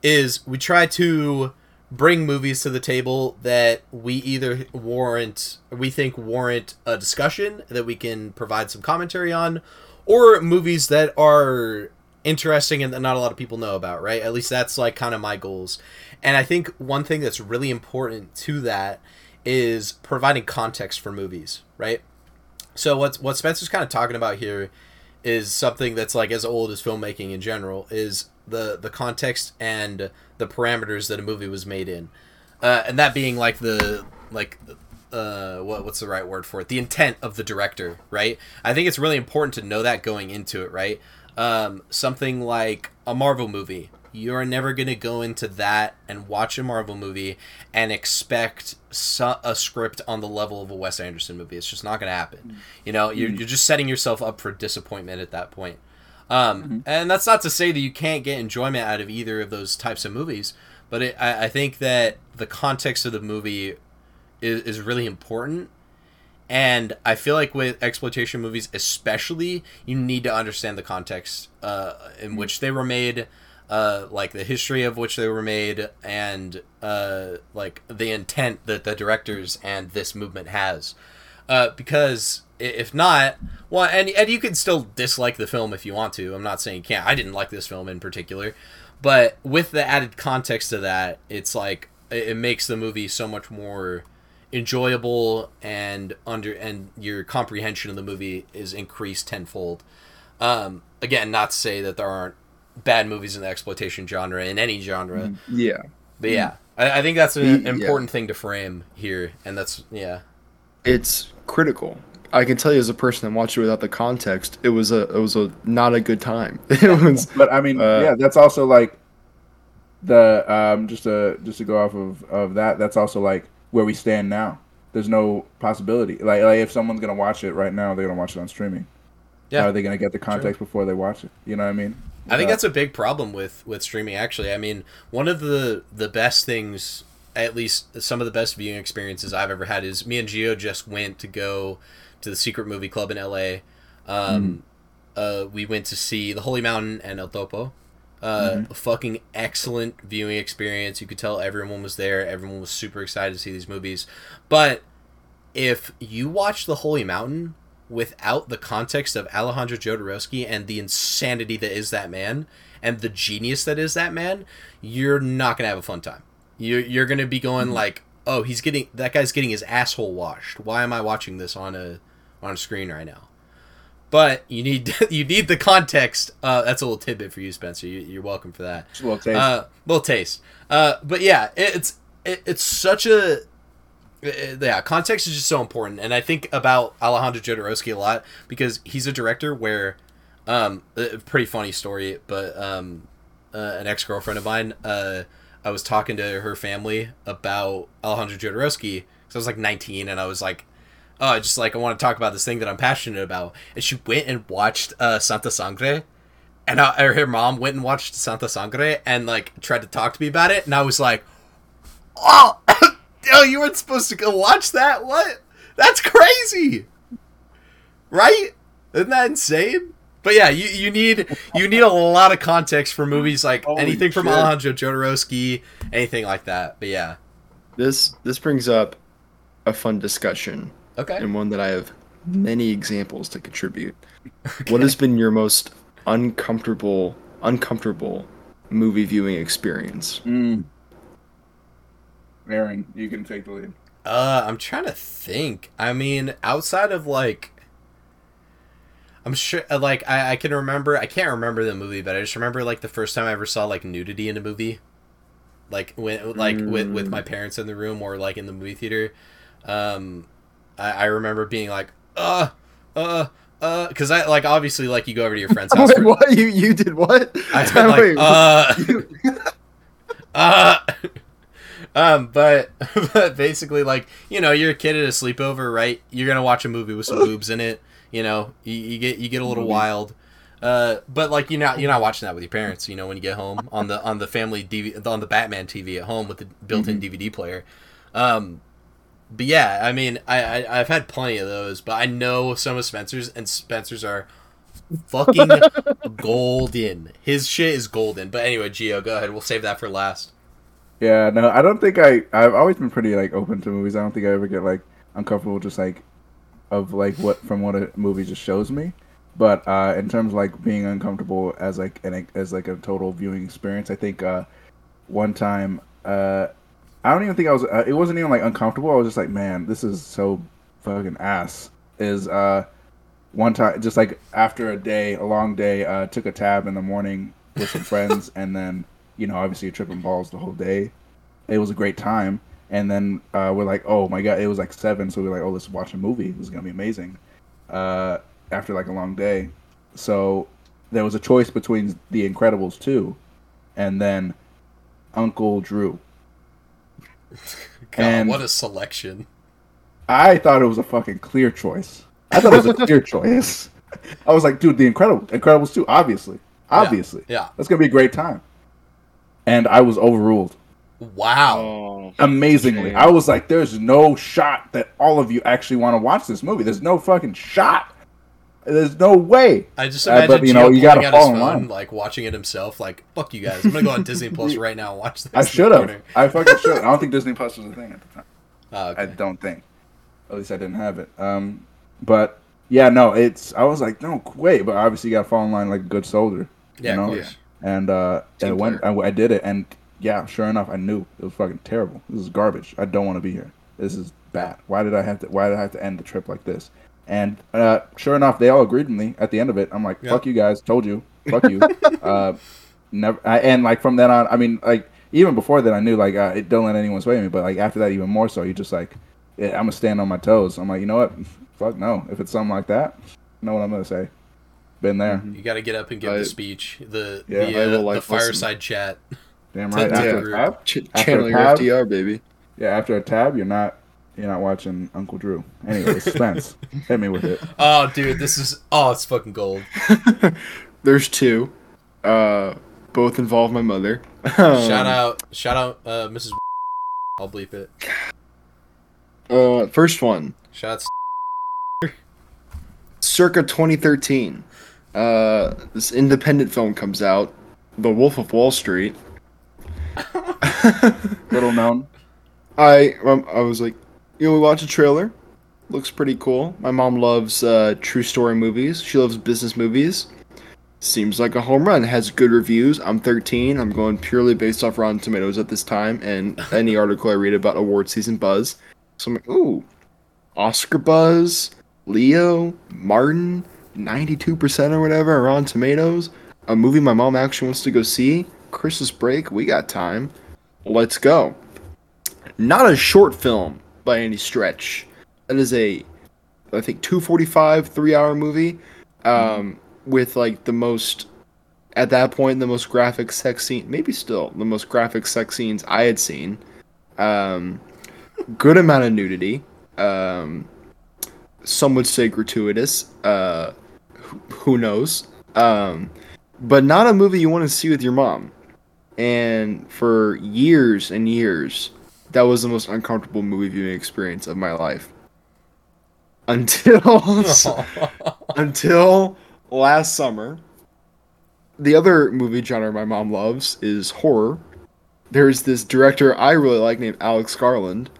is we try to bring movies to the table that we either warrant, we think warrant a discussion that we can provide some commentary on, or movies that are interesting and that not a lot of people know about, right? At least that's like kind of my goals. And I think one thing that's really important to that is providing context for movies, right? So what's what Spencer's kind of talking about here is something that's like as old as filmmaking in general is the the context and the parameters that a movie was made in, uh, and that being like the like uh what what's the right word for it? The intent of the director right? I think it's really important to know that going into it right? Um something like a marvel movie. You're never going to go into that and watch a marvel movie and expect su- a script on the level of a wes anderson movie. It's just not going to happen. You know you're, you're just setting yourself up for disappointment at that point um, and that's not to say that you can't get enjoyment out of either of those types of movies but it, I, I think that the context of the movie is, is really important. And i feel like with exploitation movies especially you need to understand the context uh, in which they were made uh, like the history of which they were made and uh, like the intent that the directors and this movement has. Uh, because if not well and, and you can still dislike the film if you want to. I'm not saying you can't. I didn't like this film in particular. But with the added context of that it's like it, it makes the movie so much more enjoyable and under and your comprehension of the movie is increased tenfold. Um again not to say that there aren't bad movies in the exploitation genre in any genre. Yeah. but yeah I, I think that's an Yeah. important thing to frame here and that's yeah. It's critical. I can tell you as a person that watched it without the context, it was a it was a not a good time. It was But I mean, Uh, yeah, that's also like the um just to just to go off of of that. That's also like where we stand now. There's no possibility. Like like if someone's gonna watch it right now, they're gonna watch it on streaming. Yeah. How are they gonna get the context before they watch it? You know what I mean? I think Uh, that's a big problem with with streaming. Actually, I mean, one of the the best things, at least some of the best viewing experiences I've ever had, is me and Gio just went to go to the Secret Movie Club in L.A. Um, uh, we went to see The Holy Mountain and El Topo. Uh, a fucking excellent viewing experience. You could tell everyone was there. Everyone was super excited to see these movies. But if you watch The Holy Mountain without the context of Alejandro Jodorowsky and the insanity that is that man and the genius that is that man, you're not gonna have a fun time. You're you're gonna be going like, oh, he's getting that guy's getting his asshole washed. Why am I watching this on a on screen right now? But you need you need the context. Uh, that's a little tidbit for you, Spencer. You, you're welcome for that. just a little taste. Uh, little taste. Uh, but yeah, it, it's it, it's such a uh, yeah. Context is just so important, and I think about Alejandro Jodorowsky a lot because he's a director where, um, a pretty funny story, but um, uh, an ex girlfriend of mine, uh, I was talking to her family about Alejandro Jodorowsky because I was like 19, and I was like. Oh, just like I want to talk about this thing that I'm passionate about, and she went and watched uh, Santa Sangre, and I, or her mom went and watched Santa Sangre and like tried to talk to me about it, and I was like, "Oh, oh, you weren't supposed to go watch that? What? That's crazy, right? Isn't that insane?" But yeah, you, you need you need a lot of context for movies like Holy anything from. Alejandro Jodorowsky, anything like that. But yeah, this this brings up a fun discussion okay. and one that I have many examples to contribute. What has been your most uncomfortable uncomfortable movie viewing experience? Mm. Aaron, you can take the lead. Uh, I'm trying to think. I mean, outside of like, I'm sure, uh, like, I, I can remember. I can't remember the movie, but I just remember like the first time I ever saw like nudity in a movie, like when like with with my parents in the room or like in the movie theater. Um, I, I remember being like, uh, uh. Uh, cause I like obviously like you go over to your friend's house. Wait, for- what? You you did what? I've like, Wait, uh, you- uh, um, but, but basically, like, you know, you're a kid at a sleepover, right? You're gonna watch a movie with some boobs in it. You know, you, you get you get a little wild. Uh, but like you're not you're not watching that with your parents. You know, when you get home on the on the family DV on the Batman TV at home with the built-in DVD player. Um, but yeah, I mean, I, I I've had plenty of those, but I know some of Spencer's, and Spencer's are fucking golden. His shit is golden. But anyway, Gio, go ahead. We'll save that for last. Yeah, no, I don't think I. I've always been pretty like open to movies. I don't think I ever get like uncomfortable just like of like what from what a movie just shows me. But uh, in terms of like being uncomfortable as like an as like a total viewing experience, I think uh, one time uh, I don't even think I was. Uh, it wasn't even like uncomfortable. I was just like, man, this is so fucking ass. Is uh, one time just like after a day, a long day, uh, took a tab in the morning with some friends, and then you know obviously tripping balls the whole day. It was a great time, and then uh, we're like, oh my god, it was like seven, so we are like, oh, let's watch a movie. This is gonna be amazing. Uh, after like a long day, so there was a choice between The Incredibles two, and then Uncle Drew. God, And- what a selection. I thought it was a fucking clear choice. I thought it was a clear choice. I was like, dude, The Incredibles, Incredibles two, obviously, obviously, Yeah. that's gonna be a great time. And I was overruled. Wow. Oh, amazingly. Shame. I was like, there's no shot that all of you actually want to watch this movie. There's no fucking shot. There's no way. I just Uh, imagine but, you know, you gotta out his fall in phone, line. like watching it himself. Like, fuck you guys. I'm gonna go on Disney Plus right now and watch this. I should have. I fucking should. I don't think Disney Plus was a thing at the time. Oh, okay. I don't think. At least I didn't have it. Um, but yeah, no, it's. I was like, no, wait. But obviously, you got to fall in line like a good soldier. yeah, you know? course. And uh, Team and went. I, I did it, and yeah, sure enough, I knew it was fucking terrible. This is garbage. I don't want to be here. This is bad. Why did I have to? Why did I have to end the trip like this? And uh, sure enough, they all agreed with me at the end of it. I'm like, Yeah. fuck you guys. Told you. Fuck you. uh, never. I, and like from then on, I mean, like even before that, I knew like uh, it don't let anyone sway me. But like after that, even more so. You just like, yeah, I'm gonna stand on my toes. I'm like, you know what? Fuck no. If it's something like that, you know what I'm gonna say. Been there. You got to get up and give I- the speech, the Yeah, the, uh, like, the fireside chat. Damn right. to After the a group. tab, Ch- After channeling your Tab? FDR, baby. Yeah, after a tab, you're not you're not watching Uncle Drew. Anyway, Spence, hit me with it. Oh, dude, this is oh, it's fucking gold. There's two. Uh, both involve my mother. shout out, shout out, uh, Mrs. I'll bleep it. Uh, first one, Shots. circa 2013. Uh, this independent film comes out, The Wolf of Wall Street. Little known. I um, I was like, you know, we watched a trailer. Looks pretty cool. My mom loves uh, true story movies. She loves business movies. Seems like a home run. Has good reviews. I'm 13. I'm going purely based off Rotten Tomatoes at this time and any article I read about award season buzz. So I'm like, ooh, Oscar buzz, Leo, Martin, 92% or whatever on Rotten Tomatoes. A movie my mom actually wants to go see. Christmas break. We got time. Let's go not a short film by any stretch. That is a, I think, 245, three hour movie um, with like the most, at that point, the most graphic sex scene, maybe still the most graphic sex scenes I had seen. Um, good amount of nudity. Um, some would say gratuitous. Uh, who, knows? Um, but not a movie you want to see with your mom. And for years and years, that was the most uncomfortable movie viewing experience of my life. Until until last summer. The other movie genre my mom loves is horror. There's this director I really like named Alex Garland.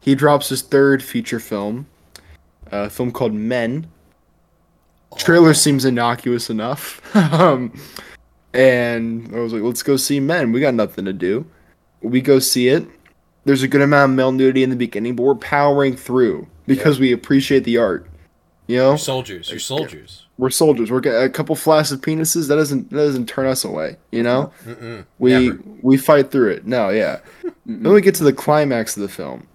He drops his third feature film, a film called Men. Trailer seems innocuous enough. um, and I was like, let's go see Men. We got nothing to do. We go see it. There's a good amount of male nudity in the beginning, but we're powering through because we appreciate the art. You know, You're soldiers. You're soldiers. we're soldiers. We're a couple flaccid penises. That doesn't that doesn't turn us away. You know, Mm-mm. we Never. we fight through it. No, yeah. then we get to the climax of the film,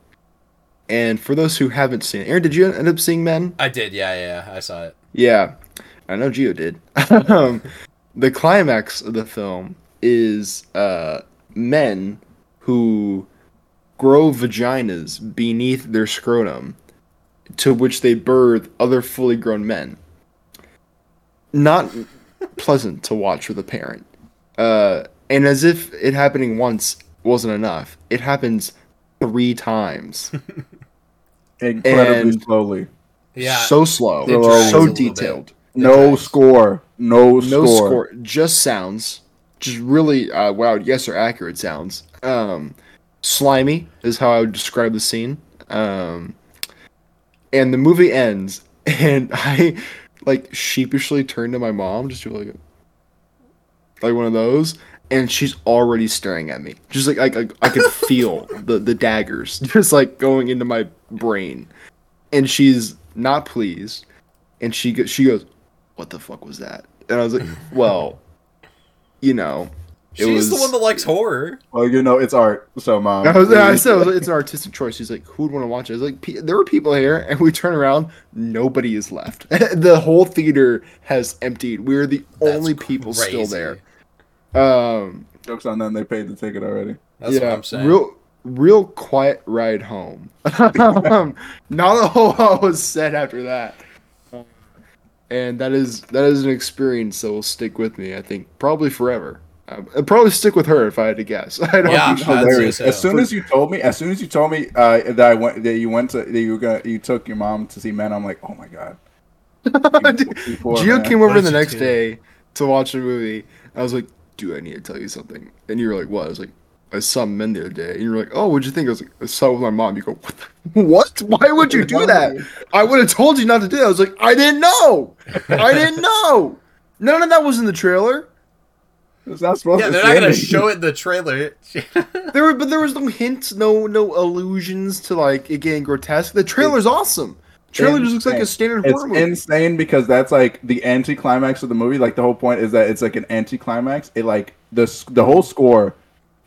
and for those who haven't seen it, Aaron, did you end up seeing Men? I did. Yeah, yeah. I saw it. Yeah, I know Gio did. um, the climax of the film is uh, men who grow vaginas beneath their scrotum, to which they birth other fully grown men. Not pleasant to watch with a parent. Uh, and as if it happening once wasn't enough, it happens three times. incredibly And- slowly. Yeah. so slow, so a little bit. detailed. No drags. score. No, no score. score. just sounds just really uh, wow yes or accurate sounds um slimy is how i would describe the scene. Um and the movie ends and i like sheepishly turn to my mom just like like one of those and she's already staring at me. Just like i, I, I could feel the the daggers just like going into my brain. And she's not pleased and she she goes what the fuck was that? And i was like well you know She's was the one that likes horror. Well, you know, it's art. So, mom. I, was, I said it's an artistic choice. She's like, who would want to watch it? I was like, "Pe- there were people here, and we turn around, nobody is left. the whole theater has emptied. We're the That's only people still there. Um, Jokes on them. They paid the ticket already. That's yeah, what I'm saying. real, real quiet ride home. um, not a whole lot was said after that. And that is that is an experience that will stick with me. I think probably forever. I'd probably stick with her if I had to guess. I don't. Yeah, know. I'd hilarious. so. As soon as you told me, as soon as you told me uh, that I went, that you went to, that you were gonna, you took your mom to see Men. I'm like, oh my god. Before, Gio man. came over did the next do? day to watch the movie. I was like, "Do I need to tell you something?" And you were like, "What?" I was like, "I saw men the other day." And you were like, "Oh, what'd you think?" I was like, "I saw it with my mom." You go, "What? the- what? Why would you do that?" I would have told you not to do that. I was like, "I didn't know. I didn't know. None of that was in the trailer. It's not supposed yeah, they're not gonna show it in the trailer. There were, but there was no hints, no no allusions to like it getting grotesque. The trailer's awesome. Trailer just looks like a standard It's horror movie. insane because that's like the anti-climax of the movie. Like the whole point is that it's like an anti-climax. It like the the whole score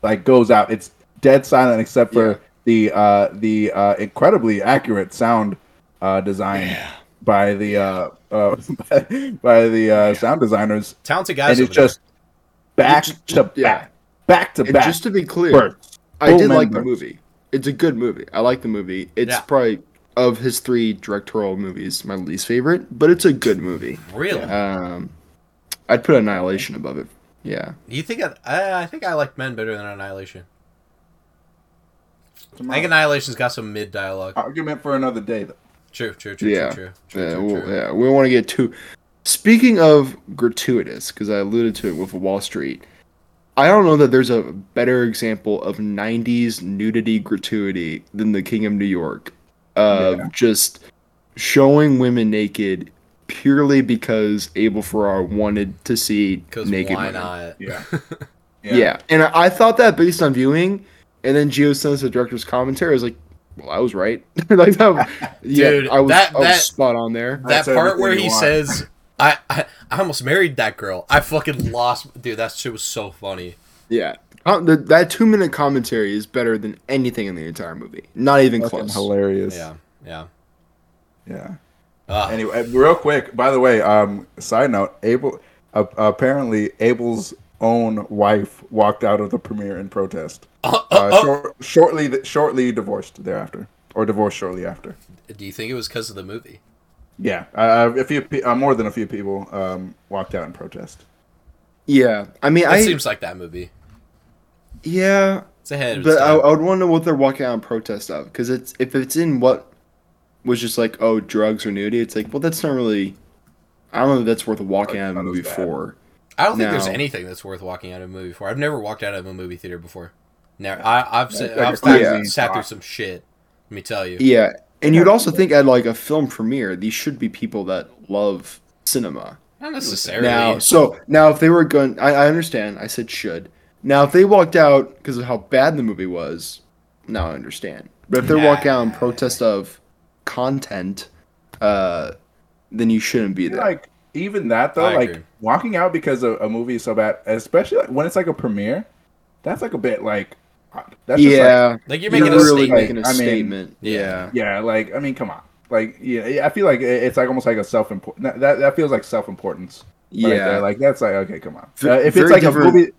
like goes out. It's dead silent except for Yeah. the uh the uh incredibly accurate sound uh design by the uh, uh by the uh sound designers Talented guys. and it's just back Just- to yeah. back back to And back just to be clear, bursts. I Full did like the movie. It's a good movie. I like the movie. It's Yeah. probably of his three directorial movies my least favorite, but it's a good movie. really. Um, I'd put Annihilation above it. Yeah. you think I, I? I think I like Men better than Annihilation. I think Annihilation's got some mid dialogue. argument for another day though. True, true, true, Yeah. true, true, Yeah, true, well, true. yeah. We don't want to get too. Speaking of gratuitous, because I alluded to it with Wall Street, I don't know that there's a better example of '90s nudity gratuity than The King of New York, of Yeah. just showing women naked purely because Abel Ferrara wanted to see naked why women. not? Yeah. Yeah. and I, I thought that based on viewing, and then Gio sends the director's commentary. I was like, "Well, I was right." like that, yeah, Dude, I was, that- I was that- spot on there. That That's part where he want. says, I, I, I almost married that girl. I fucking lost. Dude, that shit was so funny. Yeah, uh, the, that two minute commentary is better than anything in the entire movie. Not even Fucking close. hilarious. Yeah, yeah. Yeah. Uh, Anyway, real quick, by the way, um, side note, Abel, uh, apparently Abel's own wife walked out of the premiere in protest. uh, Uh, short, shortly, shortly divorced thereafter, or divorced shortly after. do you think it was because of the movie? Yeah, uh, a few, pe- uh, more than a few people um, walked out in protest. Yeah, I mean, It I seems like that movie. yeah, It's ahead of its but I. I would want to know what they're walking out in protest of because it's if it's in what was just like oh drugs or nudity, it's like well that's not really. I don't know if that's worth walking out of a movie bad. for. I don't think there's anything that's worth walking out of a movie for. I've never walked out of a movie theater before. Now I, I've sat, like I've a sat, crazy sat through some shit. Let me tell you. Yeah, and you'd also think at like a film premiere, these should be people that love cinema. Not necessarily. Now, so now if they were going, I, I understand. I said should. Now, if they walked out because of how bad the movie was, now I understand. But if they're walking out in protest of content, uh, then you shouldn't be there. Like even that though, I like agree. walking out because a, a movie is so bad, especially like, when it's like a premiere, that's like a bit like that's just like, yeah, like you're you're making a really statement. making a I mean, statement. yeah. Yeah. Yeah, like I mean, come on, like yeah, I feel like it's like almost like a self important. That, that that feels like self importance. Yeah. right there. like that's like okay, come on. Uh, if it's like different- a movie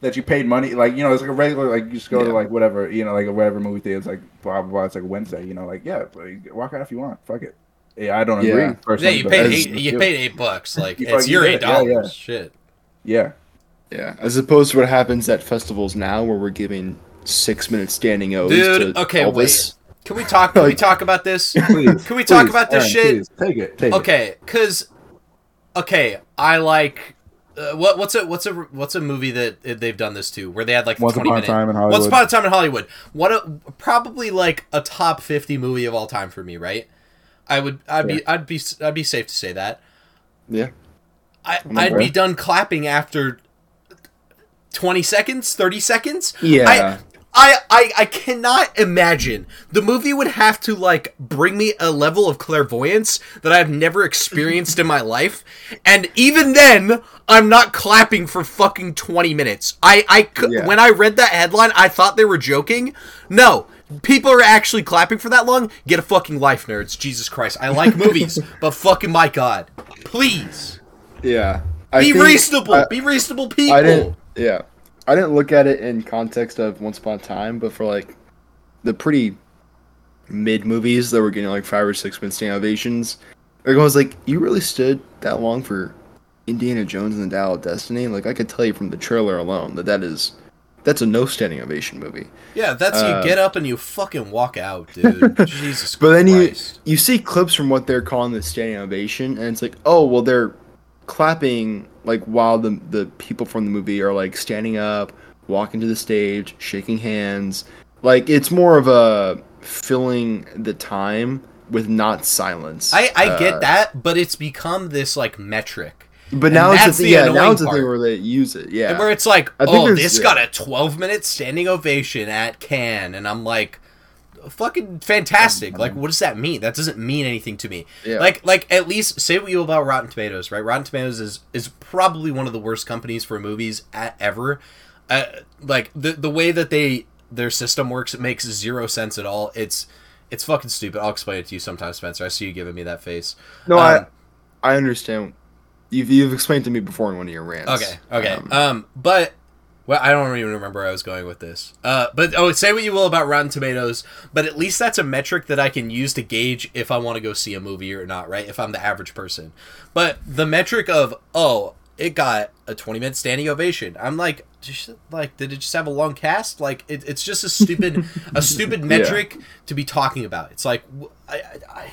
that you paid money, like you know, it's like a regular, like you just go to like whatever, you know, like a whatever movie theater. It's like blah blah blah. It's like Wednesday, you know, like yeah, like, walk out if you want. Fuck it. Yeah, I don't agree. Yeah. Yeah, you paid eight. You paid eight bucks. Like You it's your did, eight yeah, dollars. yeah. Shit. Yeah, Yeah. As opposed to what happens at festivals now, where we're giving six minute standing O's Dude, okay, Elvis. Can we talk? Can we talk about this? Please, Can we talk please, about this Aaron, shit? please, take it. Take. Okay, because okay, I like uh, what what's a what's a what's a movie that they've done this to where they had like Once twenty Upon a Time in Hollywood. Once upon a time in Hollywood. What a probably like a top fifty movie of all time for me, right? I would I'd be I'd be I'd be safe to say that. Yeah. I I'd be done clapping after twenty seconds, thirty seconds. Yeah. I, I I cannot imagine the movie would have to like bring me a level of clairvoyance that I've never experienced in my life, and even then, I'm not clapping for fucking twenty minutes. I I Yeah. when I read that headline, I thought they were joking. No. People are actually clapping for that long. Get a fucking life, nerds. Jesus Christ. I like movies, but fucking my god. Please. Yeah. I Be reasonable. I- Be reasonable people. I didn't. Yeah, I didn't look at it in context of Once Upon a Time, but for like the pretty mid movies that were getting like five or six minute standing ovations, everyone was like, "You really stood that long for Indiana Jones and the Dial of Destiny?" Like I could tell you from the trailer alone that that is that's a no standing ovation movie. Yeah, that's Uh, you get up and you fucking walk out, dude. Jesus But then you you see clips from what they're calling the standing ovation, and it's like, oh well, they're clapping like while the the people from the movie are like standing up, walking to the stage, shaking hands. Like it's more of a filling the time with not silence. I, I Uh, get that, but it's become this like metric. but and now it's the, the thing, yeah, now it's the thing where they use it. Yeah, Where it's like, I oh, this yeah. got a 12 minute standing ovation at Cannes. And I'm like, fucking fantastic. Like, what does that mean? That doesn't mean anything to me. Yeah. Like, like at least say what you about Rotten Tomatoes, right? Rotten Tomatoes is, is probably one of the worst companies for movies at, ever. Uh, like, the, the way that they their system works, it makes zero sense at all. It's it's fucking stupid. I'll explain it to you sometime, Spencer. I see you giving me that face. no, um, I I understand. You've you've explained to me before in one of your rants. Okay, okay. Um, Um, but well, I don't even remember where I was going with this. Uh, but oh, say what you will about Rotten Tomatoes, but at least that's a metric that I can use to gauge if I want to go see a movie or not, right? If I'm the average person. But the metric of oh, it got a 20 minute standing ovation. I'm like, just, like, did it just have a long cast? Like, it, it's just a stupid, a stupid metric to be talking about. It's like, I, I,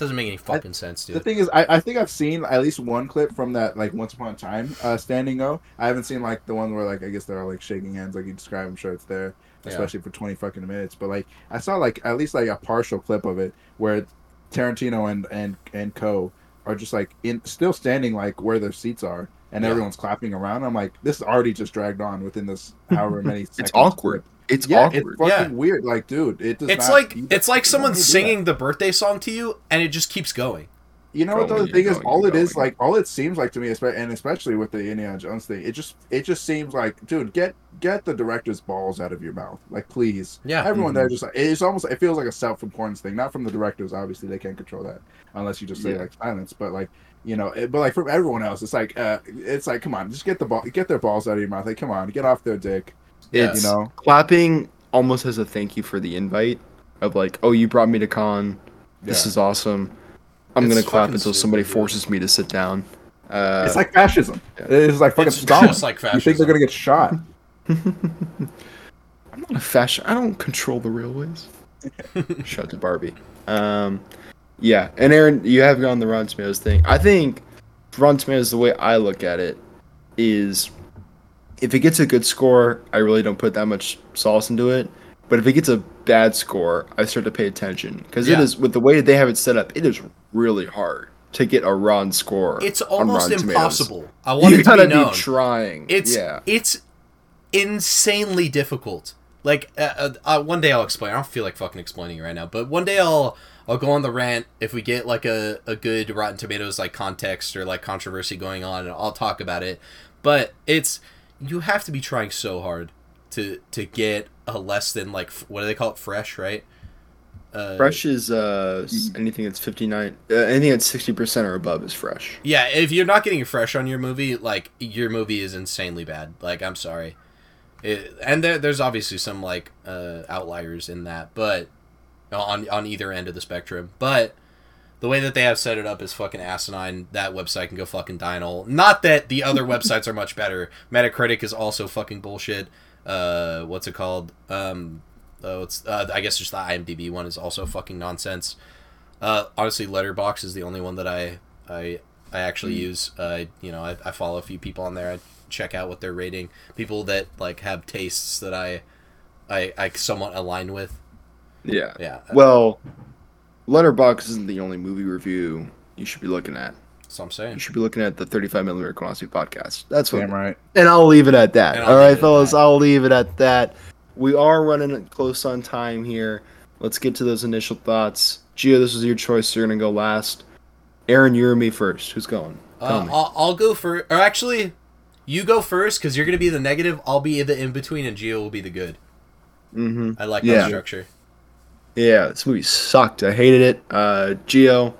doesn't make any fucking sense, dude. The thing is, I, I think I've seen at least one clip from that like Once Upon a Time uh, standing O. I haven't seen like the one where like I guess they're all like shaking hands like you described. I'm sure it's there, Yeah. especially for 20 fucking minutes. But like I saw like at least like a partial clip of it where Tarantino and and and Co are just like in still standing like where their seats are. And Yeah. everyone's clapping around. I'm like, this already just dragged on within this however many. it's seconds awkward. It's Yeah, awkward. it's fucking Yeah. weird. Like, dude, it does It's not- like it's like someone need to do that. singing the birthday song to you, and it just keeps going. You know what though? The thing and is, all and it is going. like, all it seems like to me, espe- and especially with the Indiana Jones thing, it just, it just seems like, dude, get get the director's balls out of your mouth, like please. Yeah. Everyone Mm-hmm. there just, it's almost, it feels like a self-importance thing, not from the directors. Obviously, they can't control that unless you just say Yeah. like silence. But like, you know, it, but like from everyone else, it's like, uh, it's like, come on, just get the ball, get their balls out of your mouth. Like, come on, get off their dick. It's You know, clapping almost as a thank you for the invite of like, oh, you brought me to Cannes. This Yeah. is awesome. I'm It's gonna clap fucking until stupid, somebody dude. forces me to sit down. Uh, it's like fascism. yeah. It's like fucking It's Stalin. just like You think fascism. they're gonna get shot? I'm not a fashion. I don't control the railways. Shut to Barbie. Um, yeah, and Aaron, you have gone the Rotten Tomatoes thing. I think Rotten Tomatoes, the way I look at it, is if it gets a good score, I really don't put that much sauce into it. But if it gets a bad score, I start to pay attention because Yeah. it is with the way they have it set up. It is really hard to get a Rotten score. It's almost Rotten Tomatoes. impossible. I want You it to be known. trying. it's yeah. it's insanely difficult. Like uh, uh, uh, one day I'll explain. I don't feel like fucking explaining it right now, but one day I'll I'll go on the rant if we get like a, a good Rotten Tomatoes like context or like controversy going on, and I'll talk about it. But it's you have to be trying so hard to to get a less than like what do they call it fresh right? Uh, Fresh is uh anything that's fifty nine. Uh, anything that's sixty percent or above is fresh. Yeah, if you're not getting fresh on your movie, like your movie is insanely bad. Like I'm sorry, it, and there, there's obviously some like uh, outliers in that, but on on either end of the spectrum. But the way that they have set it up is fucking asinine. That website can go fucking die in a hole. Not that the other websites are much better. Metacritic is also fucking bullshit. Uh, what's it called? Um, though. It's uh, I guess just the IMDb one is also fucking nonsense. Uh, honestly, Letterboxd is the only one that I I I actually Mm. use. Uh, you know, I, I follow a few people on there. I check out what they're rating. People that like have tastes that I I I somewhat align with. Yeah. Yeah, Well, Letterboxd isn't the only movie review you should be looking at. that's what I'm saying. You should be looking at the 35 millimeter colonoscopy podcast. That's what Damn right. And I'll leave it at that. All right, I'll All leave it right, at fellas. I'll leave it at that. We are running close on time here. Let's get to those initial thoughts. Gio, this was your choice. You're going to go last. Aaron, you or me first. Who's going? Uh. I'll, I'll go for or actually, you go first because you're gonna be the negative. I'll be the in between, and Gio will be the good. mm-hmm. I like Yeah. that structure. Yeah, this movie sucked. I hated it. Uh, Gio,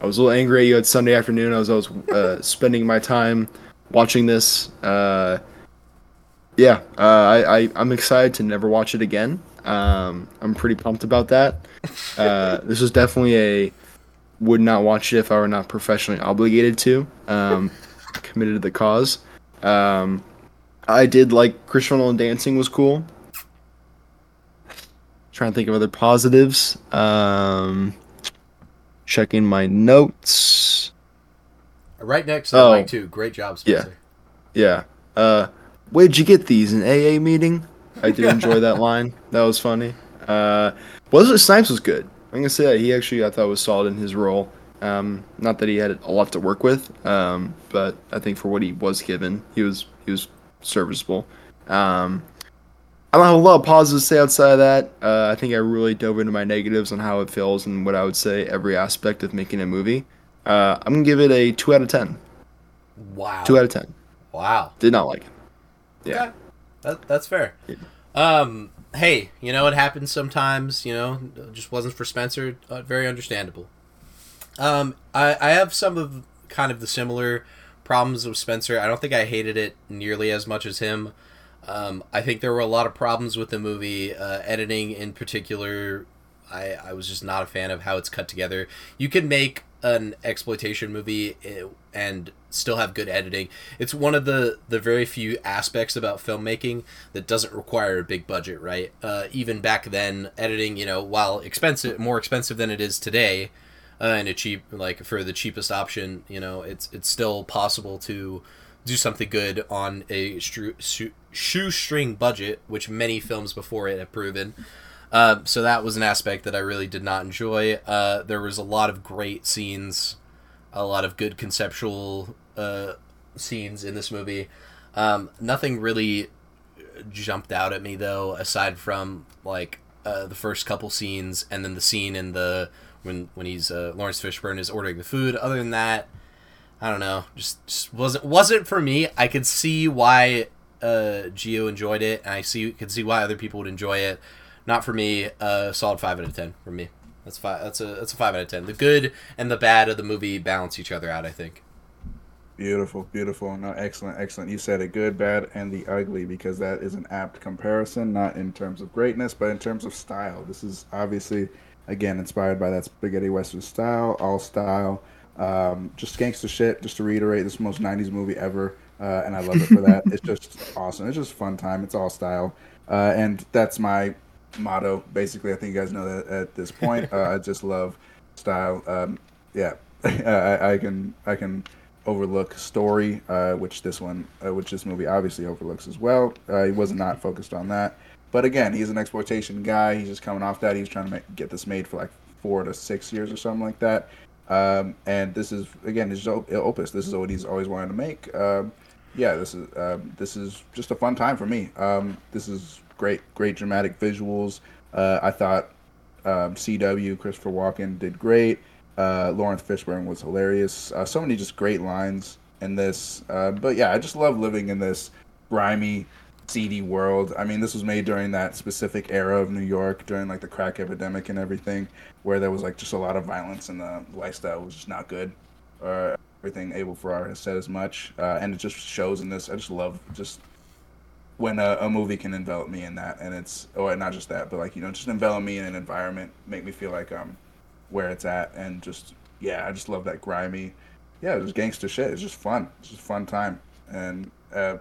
I was a little angry at you at Sunday afternoon. I was, I was uh, spending my time watching this. Uh, yeah, uh, I, I, I'm excited to never watch it again. Um, I'm pretty pumped about that. Uh, this was definitely a would not watch it if I were not professionally obligated to. Um, committed to the cause. Um, I did like Chris Nolan dancing was cool. Trying to think of other positives. Um, checking my notes. Right next to the Oh. too. Great job, Yeah. Spencer. Yeah. Uh, where'd you get these? An AA meeting? I did enjoy that line. That was funny. Uh, Wesley Snipes was good. I'm gonna say that he actually I thought was solid in his role. Um, not that he had a lot to work with, um, but I think for what he was given, he was he was serviceable. Um, I don't have a lot of positives to say outside of that. Uh, I think I really dove into my negatives on how it feels and what I would say every aspect of making a movie. Uh, I'm gonna give it a two out of ten. Wow. Two out of ten. Wow. Did not like it. Yeah. Okay. That, that's fair. Yeah. Um, hey, you know, it happens sometimes, you know, it just wasn't for Spencer. Uh, very understandable. Um, I, I have some of kind of the similar problems with Spencer. I don't think I hated it nearly as much as him. Um, I think there were a lot of problems with the movie, uh, editing in particular. I, I was just not a fan of how it's cut together. You can make an exploitation movie eh, and still have good editing. It's one of the the very few aspects about filmmaking that doesn't require a big budget, right? Uh, even back then, editing, you know, while expensive, more expensive than it is today, uh, and a cheap like for the cheapest option, you know, it's it's still possible to do something good on a shoestring budget, which many films before it have proven. Uh, so that was an aspect that I really did not enjoy. Uh, there was a lot of great scenes, a lot of good conceptual uh, scenes in this movie. Um, nothing really jumped out at me though, aside from like uh, the first couple scenes and then the scene in the when when he's uh, Laurence Fishburne is ordering the food. Other than that, I don't know. Just, just wasn't wasn't for me. I could see why uh, Gio enjoyed it, and I see could see why other people would enjoy it. Not for me. Uh, solid five out of ten for me. That's five. That's a that's a five out of ten. The good and the bad of the movie balance each other out. I think. Beautiful, beautiful. No, excellent, excellent. You said it good, bad, and the ugly because that is an apt comparison, not in terms of greatness, but in terms of style. This is obviously, again, inspired by that spaghetti western style, all style. Um, just gangster shit. Just to reiterate, this is the most '90s movie ever, uh, and I love it for that. it's just awesome. It's just fun time. It's all style, uh, and that's my motto. Basically, I think you guys know that at this point. Uh, I just love style. Um, yeah, I, I can I can overlook story, uh, which this one, uh, which this movie obviously overlooks as well. Uh, he was not focused on that, but again, he's an exploitation guy. He's just coming off that. He's trying to make, get this made for like four to six years or something like that. Um, and this is again his opus. This is what he's always wanted to make. Um, yeah, this is um, this is just a fun time for me. Um, this is great, great dramatic visuals. Uh, I thought um, CW Christopher Walken did great. Uh, Laurence Fishburne was hilarious. Uh, so many just great lines in this. Uh, but yeah, I just love living in this grimy, seedy world. I mean, this was made during that specific era of New York, during like the crack epidemic and everything, where there was like just a lot of violence and the lifestyle was just not good. Uh, everything Abel Ferrara has said as much, uh, and it just shows in this. I just love just when a, a movie can envelop me in that, and it's or not just that, but like you know, just envelop me in an environment, make me feel like um where it's at, and just yeah, I just love that grimy, yeah, just gangster shit. It's just fun. It's just a fun time, and uh,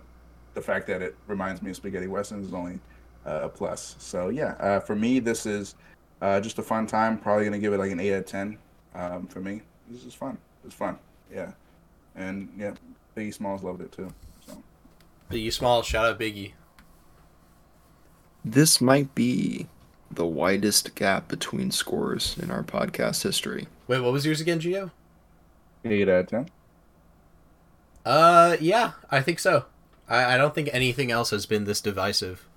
the fact that it reminds me of spaghetti westerns is only uh, a plus. So yeah, uh, for me, this is uh, just a fun time. Probably gonna give it like an eight out of ten. Um, for me, this is fun. It's fun. Yeah, and yeah, Biggie Smalls loved it too. So Biggie Smalls, shout out Biggie. This might be the widest gap between scores in our podcast history. Wait, what was yours again, Gio? eight out of ten. Uh, yeah, I think so. I, I don't think anything else has been this divisive.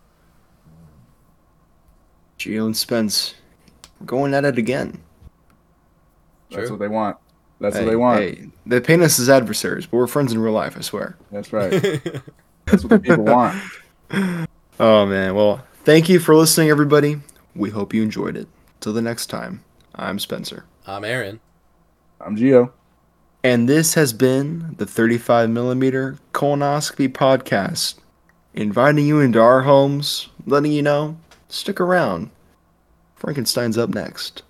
Gio and Spence, going at it again. That's True. what they want. That's Hey, what they want. Hey, they paint us as adversaries, but we're friends in real life, I swear. That's right. That's what the people want. Oh man, well, thank you for listening, everybody. We hope you enjoyed it. Till the next time, I'm Spencer. I'm Aaron. I'm Gio. And this has been the 35 millimeter colonoscopy podcast, inviting you into our homes, letting you know, stick around. Frankenstein's up next.